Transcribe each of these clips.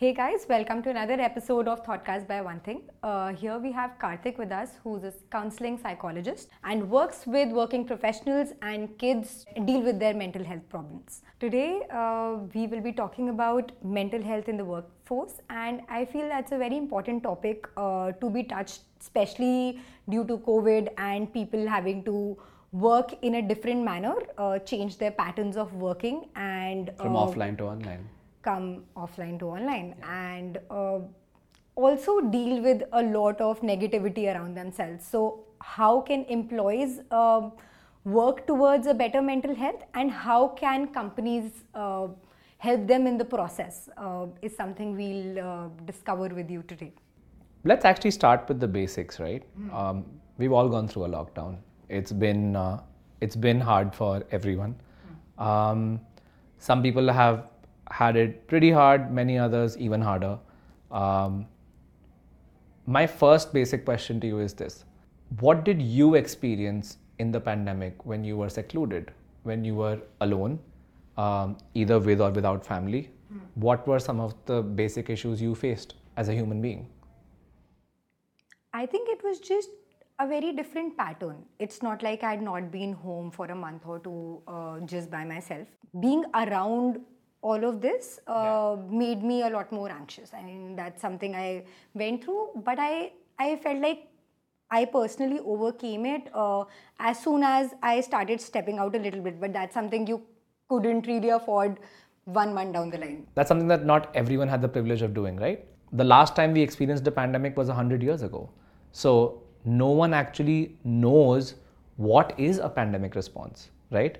Hey guys, welcome to another episode of Thoughtcast by One Thing. Uh, here we have Karthik with us, who's a counseling psychologist and works with working professionals and kids deal with their mental health problems. Today, uh, we will be talking about mental health in the workforce, and I feel that's a very important topic uh, to be touched, especially due to COVID and people having to work in a different manner, uh, change their patterns of working, and from uh, offline to online. Come offline to online and uh, also deal with a lot of negativity around themselves. So, how can employees uh, work towards a better mental health and how can companies uh, help them in the process uh, is something we'll uh, discover with you today. Let's actually start with the basics, right? Um, we've all gone through a lockdown. It's been uh, it's been hard for everyone. Um, some people have had it pretty hard. Many others even harder. Um, my first basic question to you is this: What did you experience in the pandemic when you were secluded, when you were alone, um, either with or without family? What were some of the basic issues you faced as a human being? I think it was just a very different pattern. It's not like I'd not been home for a month or two uh, just by myself. Being around all of this uh, made me a lot more anxious. I mean, that's something I went through, but I, I felt like I personally overcame it uh, as soon as I started stepping out a little bit. But that's something you couldn't really afford one month down the line. That's something that not everyone had the privilege of doing, right? The last time we experienced a pandemic was 100 years ago. So no one actually knows what is a pandemic response, right?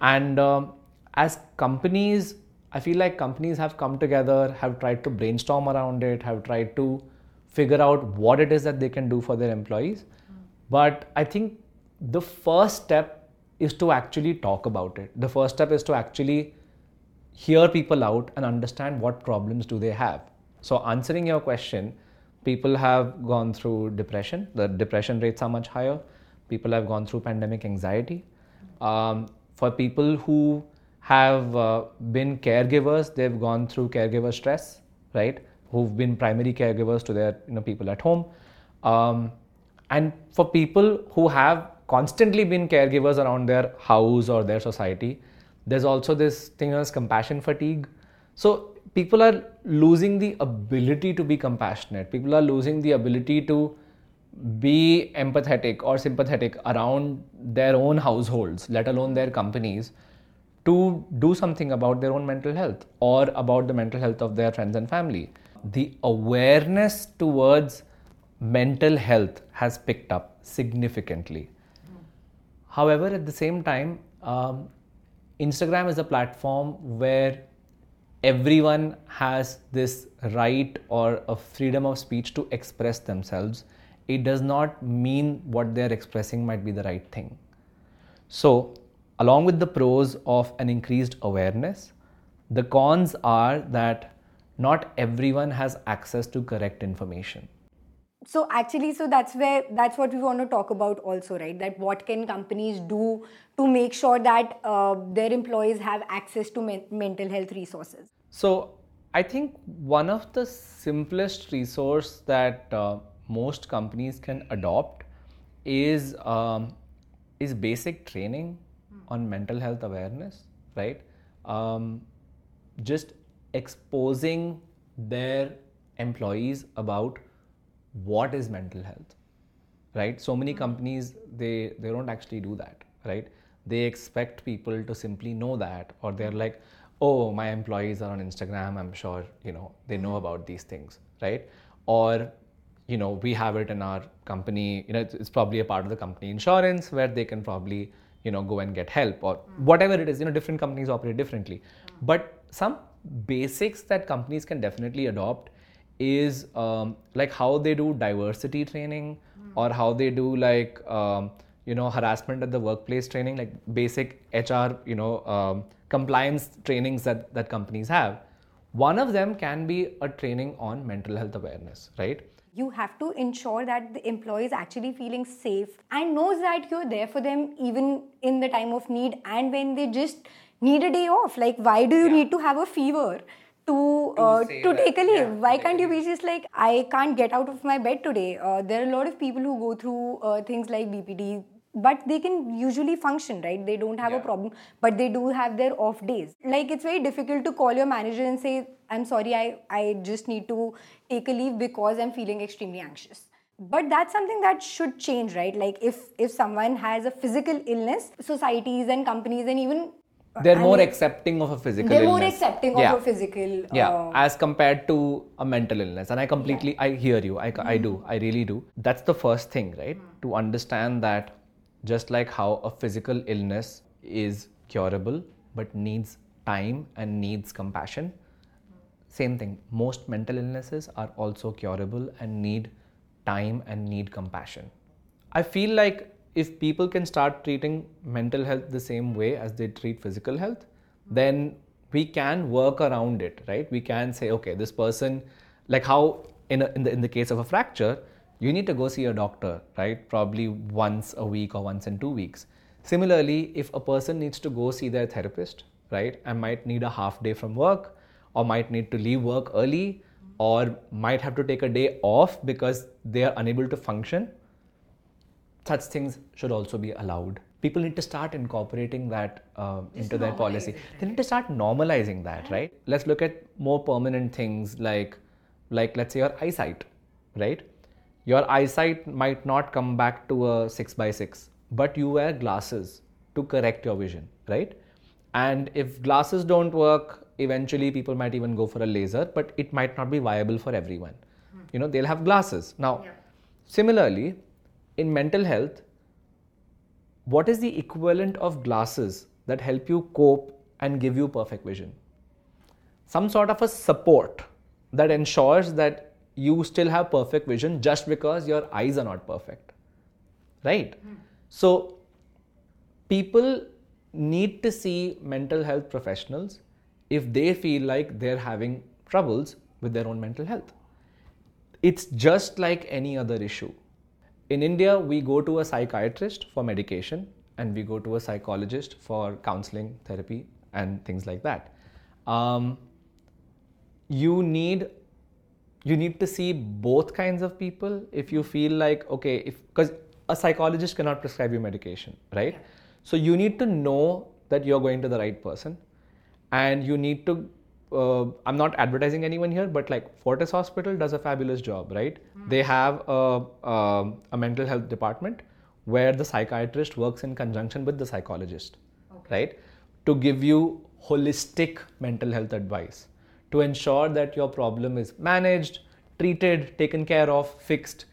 And um, as companies, I feel like companies have come together, have tried to brainstorm around it, have tried to figure out what it is that they can do for their employees. But I think the first step is to actually talk about it. The first step is to actually hear people out and understand what problems do they have. So answering your question, people have gone through depression. The depression rates are much higher. People have gone through pandemic anxiety. Um, for people who have uh, been caregivers, they've gone through caregiver stress, right? Who've been primary caregivers to their you know people at home. Um, and for people who have constantly been caregivers around their house or their society, there's also this thing as compassion fatigue. So people are losing the ability to be compassionate. People are losing the ability to be empathetic or sympathetic around their own households, let alone their companies, to do something about their own mental health or about the mental health of their friends and family. The awareness towards mental health has picked up significantly. However, at the same time, um, Instagram is a platform where everyone has this right or a freedom of speech to express themselves. It does not mean what they're expressing might be the right thing. So, along with the pros of an increased awareness, the cons are that not everyone has access to correct information. So actually, so that's where that's what we want to talk about also, right? That what can companies do to make sure that uh, their employees have access to men- mental health resources? So, I think one of the simplest resource that uh, most companies can adopt is um, is basic training on mental health awareness, right? Um, just exposing their employees about what is mental health right? So many companies they they don't actually do that right? They expect people to simply know that or they're like oh my employees are on instagram i'm sure you know they know about these things right? Or you know we have it in our company you know it's, it's probably a part of the company insurance where they can probably you know go and get help or whatever it is you know different companies operate differently. But some basics that companies can definitely adopt is um, like how they do diversity training or how they do like um, you know harassment at the workplace training like basic hr you know um, compliance trainings that that companies have. One of them can be a training on mental health awareness right You have to ensure that the employee is actually feeling safe and knows that you're there for them even in the time of need and when they just need a day off. Like, why do you need to have a fever to uh, say to take a leave. yeah, Why can't you be just like I can't get out of my bed today? Uh, there are a lot of people who go through uh, things like BPD, but they can usually function, right? They don't have a problem, but they do have their off days. Like it's very difficult to call your manager and say, "I'm sorry, I I just need to take a leave because I'm feeling extremely anxious." But that's something that should change, right? Like if if someone has a physical illness, societies and companies and even uh, They're I more mean, accepting of a physical they're more accepting Yeah. of a physical. yeah uh, as compared to a mental illness and i completely i hear you I, I mm-hmm. do i really do that's the first thing right mm. to understand that just like how a physical illness is curable but needs time and needs compassion. Same thing most mental illnesses are also curable and need time and need compassion. I feel like if people can start treating mental health the same way as they treat physical health then we can work around it right? We can say okay this person like how in, a, in the in the case of a fracture you need to go see a doctor right? Probably once a week or once in 2 weeks. Similarly if a person needs to go see their therapist right and might need a half day from work or might need to leave work early or might have to take a day off because they are unable to function such things should also be allowed. People need to start incorporating that um, into their policy. they need to start normalizing that right? Let's look at more permanent things like like let's say your eyesight right your eyesight might not come back to a 6 by 6 but you wear glasses to correct your vision right? And if glasses don't work eventually people might even go for a laser but it might not be viable for everyone. Hmm. You know they'll have glasses. Now similarly in mental health what is the equivalent of glasses that help you cope and give you perfect vision? Some sort of a support that ensures that you still have perfect vision just because your eyes are not perfect. Right? So people need to see mental health professionals if they feel like they're having troubles with their own mental health. It's just like any other issue. In India, we go to a psychiatrist for medication and we go to a psychologist for counseling, therapy, and things like that. Um, you need you need to see both kinds of people if you feel like okay if because a psychologist cannot prescribe you medication right? So you need to know that you're going to the right person and you need to uh, i'm not advertising anyone here but like fortis hospital does a fabulous job right? They have a, a, a mental health department where the psychiatrist works in conjunction with the psychologist right? To give you holistic mental health advice to ensure that your problem is managed treated taken care of fixed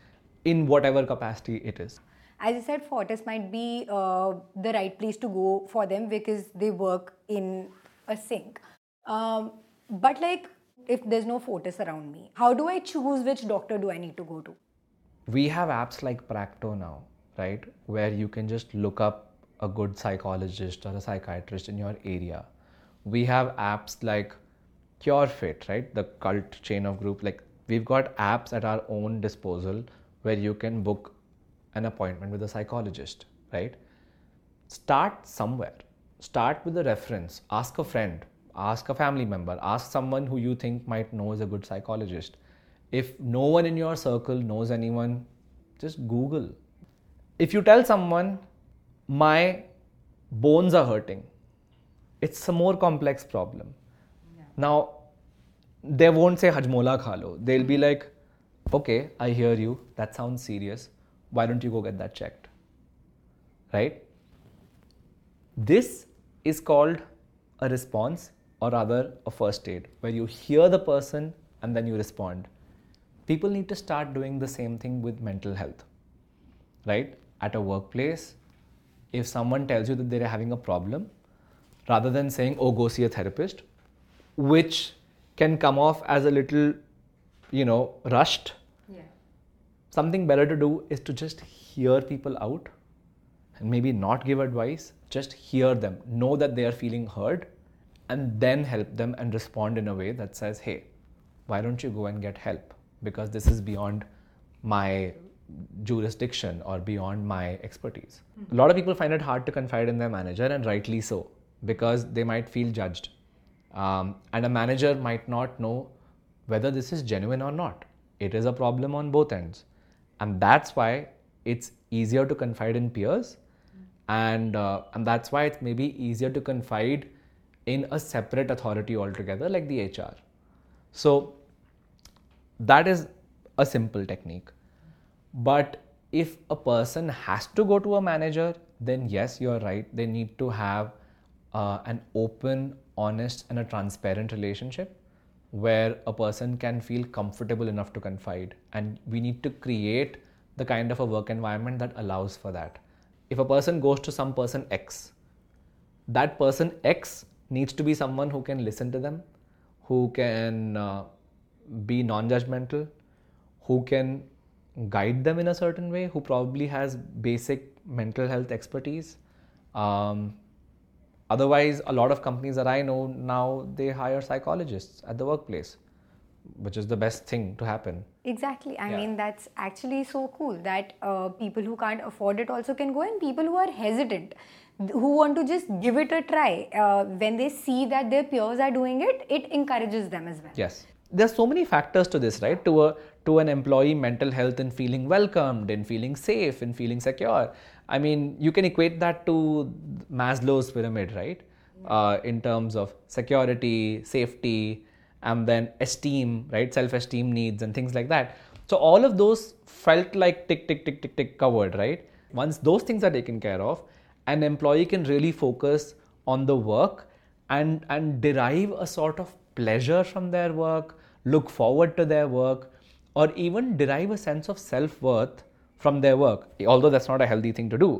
in whatever capacity it is as I said, Fortis might be uh, the right place to go for them because they work in a sync. Um, but like, if there's no Fortis around me, how do I choose which doctor do I need to go to? we have apps like Practo now, right? Where you can just look up a good psychologist or a psychiatrist in your area. We have apps like CureFit, right? The cult chain of group. Like we've got apps at our own disposal where you can book an appointment with a psychologist, right? Start somewhere. Start with a reference. Ask a friend, ask a family member, ask someone who you think might know is a good psychologist. If no one in your circle knows anyone, just Google. If you tell someone, my bones are hurting, it's a more complex problem. Now, they won't say Hajmola khalo. They'll be like, okay, I hear you. That sounds serious. Why don't you go get that checked? Right? This is called a response or rather a first aid where you hear the person and then you respond. People need to start doing the same thing with mental health. Right? At a workplace, if someone tells you that they're having a problem, rather than saying, oh, go see a therapist, which can come off as a little, you know, rushed, Yeah. something better to do is to just hear people out and maybe not give advice, just hear them, know that they are feeling heard, and then help them and respond in a way that says, hey, why don't you go and get help? Because this is beyond my jurisdiction or beyond my expertise. Hmm. A lot of people find it hard to confide in their manager, and rightly so, because they might feel judged. Um, and a manager might not know whether this is genuine or not. It is a problem on both ends. And that's why it's easier to confide in peers. And, uh, and that's why it's maybe easier to confide in a separate authority altogether, like the HR. So that is a simple technique. But if a person has to go to a manager, then yes, you're right. They need to have uh, an open, honest, and a transparent relationship where a person can feel comfortable enough to confide. And we need to create the kind of a work environment that allows for that. If a person goes to some person X, that person X needs to be someone who can listen to them, who can uh, be non judgmental, who can guide them in a certain way, who probably has basic mental health expertise. Um, otherwise, a lot of companies that I know now they hire psychologists at the workplace, which is the best thing to happen. Exactly. I Yeah. mean, that's actually so cool that uh, people who can't afford it also can go, and people who are hesitant, who want to just give it a try, uh, when they see that their peers are doing it, it encourages them as well. Yes. There's so many factors to this, right? To a to an employee mental health and feeling welcomed and feeling safe and feeling secure. I mean, you can equate that to Maslow's pyramid, right? Uh, in terms of security, safety, and then esteem, right? Self-esteem needs and things like that. So all of those felt like tick, tick, tick, tick, tick covered, right? Once those things are taken care of, an employee can really focus on the work and and derive a sort of pleasure from their work look forward to their work or even derive a sense of self-worth from their work although that's not a healthy thing to do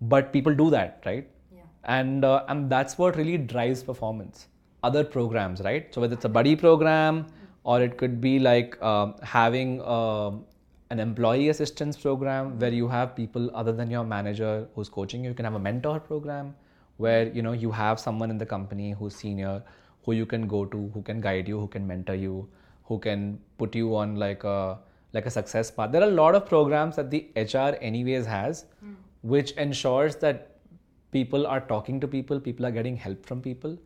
but people do that right? Yeah. and uh, and that's what really drives performance. Other programs right? So whether it's a buddy program or it could be like um, having um, an employee assistance program where you have people other than your manager who's coaching you. You can have a mentor program where you know you have someone in the company who's senior who you can go to who can guide you who can mentor you who can put you on like a like a success path. There are a lot of programs that the hr anyways has hmm. which ensures that people are talking to people people are getting help from people.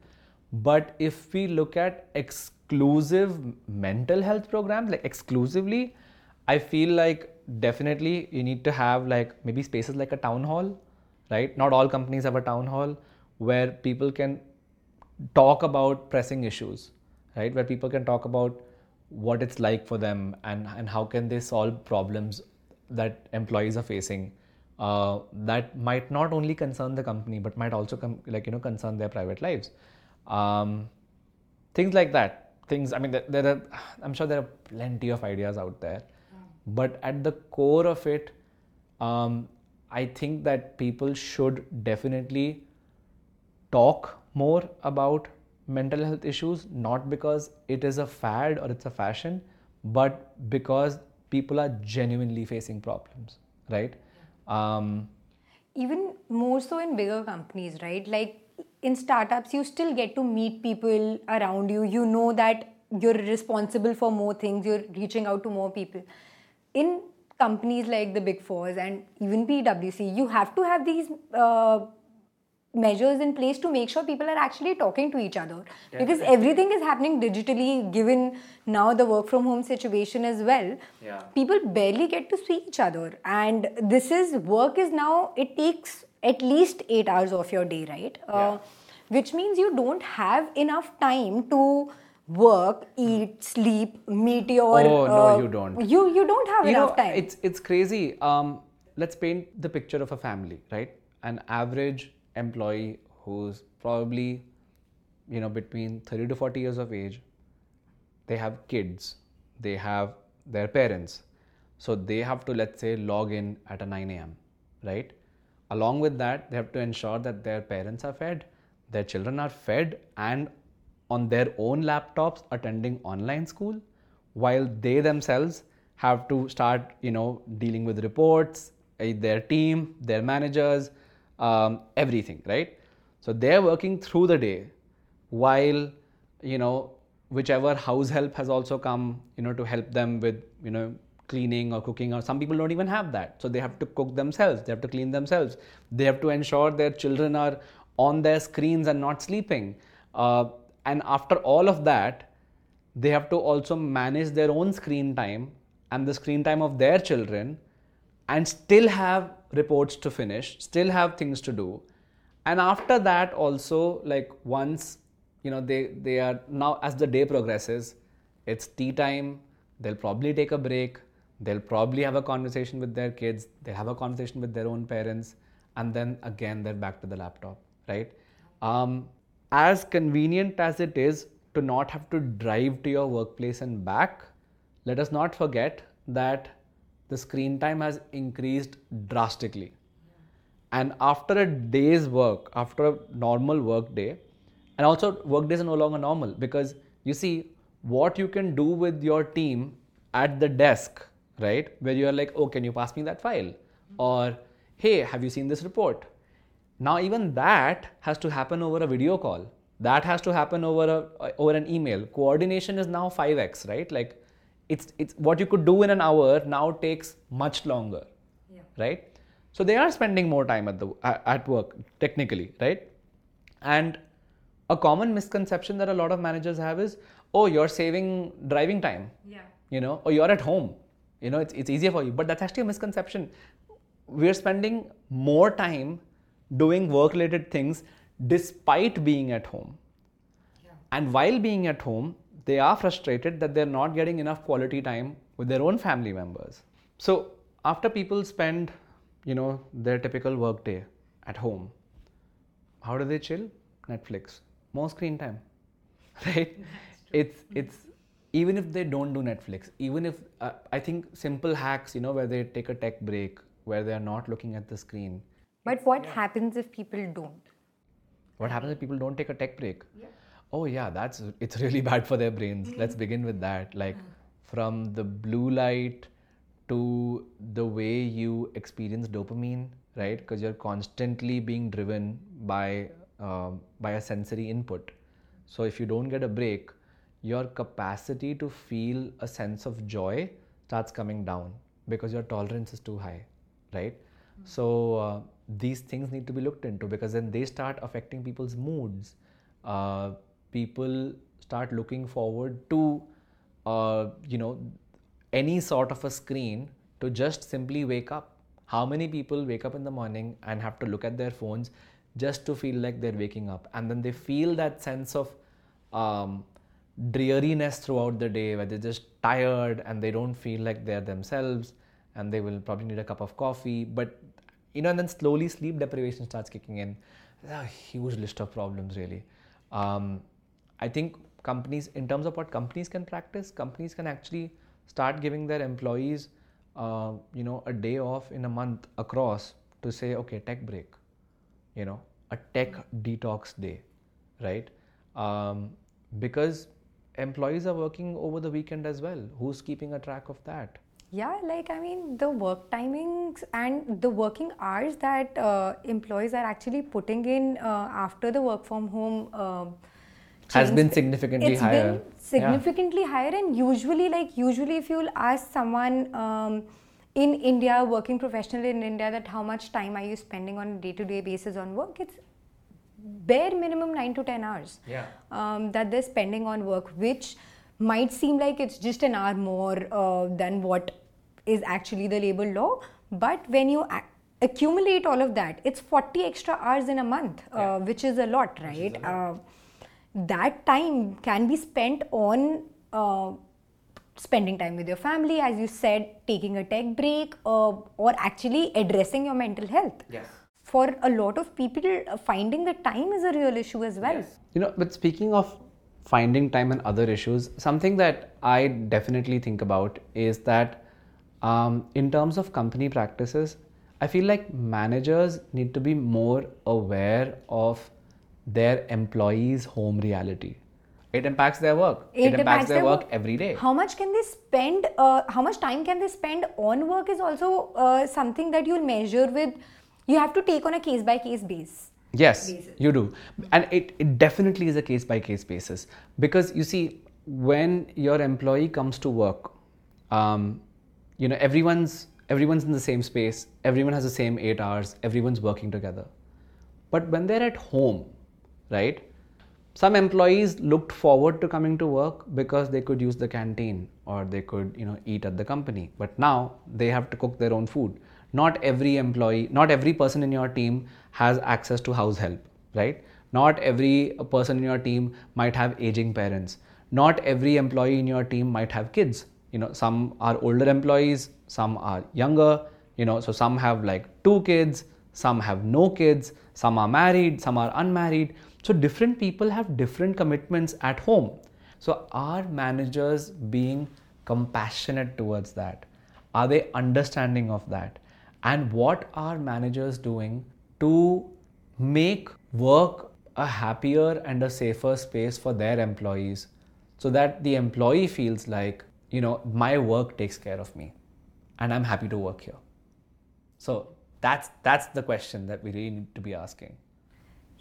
But if we look at exclusive mental health programs like exclusively i feel like definitely you need to have like maybe spaces like a town hall right? Not all companies have a town hall where people can talk about pressing issues right? Where people can talk about what it's like for them and, and how can they solve problems that employees are facing uh, that might not only concern the company but might also com- like you know concern their private lives. Um, things like that. Things i mean there, there are i'm sure there are plenty of ideas out there. But at the core of it um, i think that people should definitely talk more about mental health issues not because it is a fad or it's a fashion but because people are genuinely facing problems right um, even more so in bigger companies, right? Like in startups, you still get to meet people around you. You know that you're responsible for more things, you're reaching out to more people. In companies like the Big Fours and even PwC, you have to have these uh, measures in place to make sure people are actually talking to each other because everything is happening digitally given now the work from home situation as well Yeah. people barely get to see each other and this is work is now it takes at least 8 hours of your day right uh, which means you don't have enough time to work eat sleep meet your Oh, no, uh, you don't. you you don't have you enough know, time It's it's crazy. Um, let's paint the picture of a family, right? An average employee who's probably, you know, between 30 to 40 years of age. They have kids. They have their parents. So they have to, let's say, log in at a 9 a.m., right? Along with that, they have to ensure that their parents are fed, their children are fed, and on their own laptops attending online school while they themselves have to start you know dealing with reports eh, their team their managers um, everything right? So they're working through the day while you know whichever house help has also come you know to help them with you know cleaning or cooking or some people don't even have that. So they have to cook themselves. They have to clean themselves. They have to ensure their children are on their screens and not sleeping. Uh, and after all of that, they have to also manage their own screen time and the screen time of their children and still have reports to finish, still have things to do. And after that, also, like once you know they they are now as the day progresses, it's tea time, they'll probably take a break, they'll probably have a conversation with their kids, they'll have a conversation with their own parents, and then again they're back to the laptop, right? Um, as convenient as it is to not have to drive to your workplace and back, let us not forget that the screen time has increased drastically. And after a day's work, after a normal work day, and also work days are no longer normal because you see what you can do with your team at the desk, right? Where you're like, oh, can you pass me that file? Or, hey, have you seen this report? Now, even that has to happen over a video call. That has to happen over a over an email. Coordination is now 5x, right? Like it's it's what you could do in an hour now takes much longer. Yeah. Right? So they are spending more time at the at work technically, right? And a common misconception that a lot of managers have is, oh, you're saving driving time. Yeah. You know, or you're at home. You know, it's it's easier for you. But that's actually a misconception. We're spending more time doing work related things despite being at home. Yeah. And while being at home, they are frustrated that they're not getting enough quality time with their own family members. So after people spend, you know, their typical work day at home, how do they chill? Netflix. More screen time. Right? It's it's even if they don't do Netflix, even if uh, I think simple hacks, you know, where they take a tech break, where they are not looking at the screen. But what yeah. happens if people don't? What happens if people don't take a tech break? Yeah oh yeah that's it's really bad for their brains. Let's begin with that. Like from the blue light to the way you experience dopamine right? Because you're constantly being driven by uh, by a sensory input. So if you don't get a break your capacity to feel a sense of joy starts coming down because your tolerance is too high right? Mm-hmm. so uh, these things need to be looked into because then they start affecting people's moods. Uh, people start looking forward to uh, you know any sort of a screen to just simply wake up. How many people wake up in the morning and have to look at their phones just to feel like they're waking up? And then they feel that sense of um, dreariness throughout the day where they're just tired and they don't feel like they're themselves and they will probably need a cup of coffee. But you know and then slowly sleep deprivation starts kicking in. There's a huge list of problems really. Um, I think companies, in terms of what companies can practice, companies can actually start giving their employees, uh, you know, a day off in a month across to say, okay, tech break, you know, a tech detox day, right? Um, because employees are working over the weekend as well. Who's keeping a track of that? Yeah, like I mean, the work timings and the working hours that uh, employees are actually putting in uh, after the work from home uh, has been significantly it's higher. Been significantly yeah. higher, and usually, like usually, if you'll ask someone um, in India, working professional in India, that how much time are you spending on a day-to-day basis on work? It's bare minimum nine to ten hours. Yeah. Um, that they're spending on work, which might seem like it's just an hour more uh, than what is actually the labor law, but when you accumulate all of that, it's 40 extra hours in a month, uh, yeah. which is a lot, right? That time can be spent on uh, spending time with your family, as you said, taking a tech break, uh, or actually addressing your mental health. Yes. For a lot of people, uh, finding the time is a real issue as well. Yes. You know, but speaking of finding time and other issues, something that I definitely think about is that um, in terms of company practices, I feel like managers need to be more aware of their employees' home reality. It impacts their work. It, it impacts, impacts, their, work, work, every day. How much can they spend? Uh, how much time can they spend on work is also uh, something that you'll measure with. You have to take on a case by case basis. Yes, basis. you do, and it, it definitely is a case by case basis because you see when your employee comes to work, um, you know everyone's everyone's in the same space. Everyone has the same eight hours. Everyone's working together. But when they're at home, right? some employees looked forward to coming to work because they could use the canteen or they could you know eat at the company. But now they have to cook their own food. Not every employee not every person in your team has access to house help right? Not every person in your team might have aging parents. Not every employee in your team might have kids. You know some are older employees some are younger you know so some have like two kids some have no kids some are married some are unmarried. So different people have different commitments at home. So are managers being compassionate towards that? Are they understanding of that? And what are managers doing to make work a happier and a safer space for their employees so that the employee feels like you know my work takes care of me and i'm happy to work here? So that's that's the question that we really need to be asking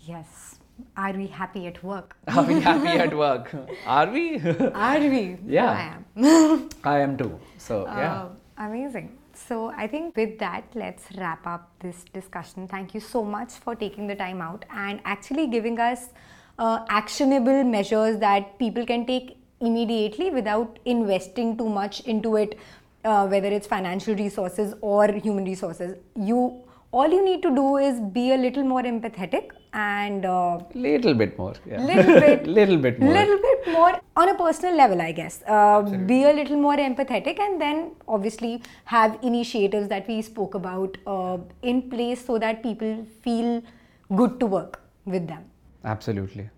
Yes. Are we happy at work? are we happy at work are we Are we? Yeah. I am. i am too so yeah Uh, amazing. So I think with that, let's wrap up this discussion. Thank you so much for taking the time out and actually giving us uh, actionable measures that people can take immediately without investing too much into it, uh, whether it's financial resources or human resources. You all you need to do is be a little more empathetic and uh, little bit more yeah. Little bit. Little bit more. Little bit more on a personal level i guess. Uh, be a little more empathetic and then obviously have initiatives that we spoke about uh, in place so that people feel good to work with them. Absolutely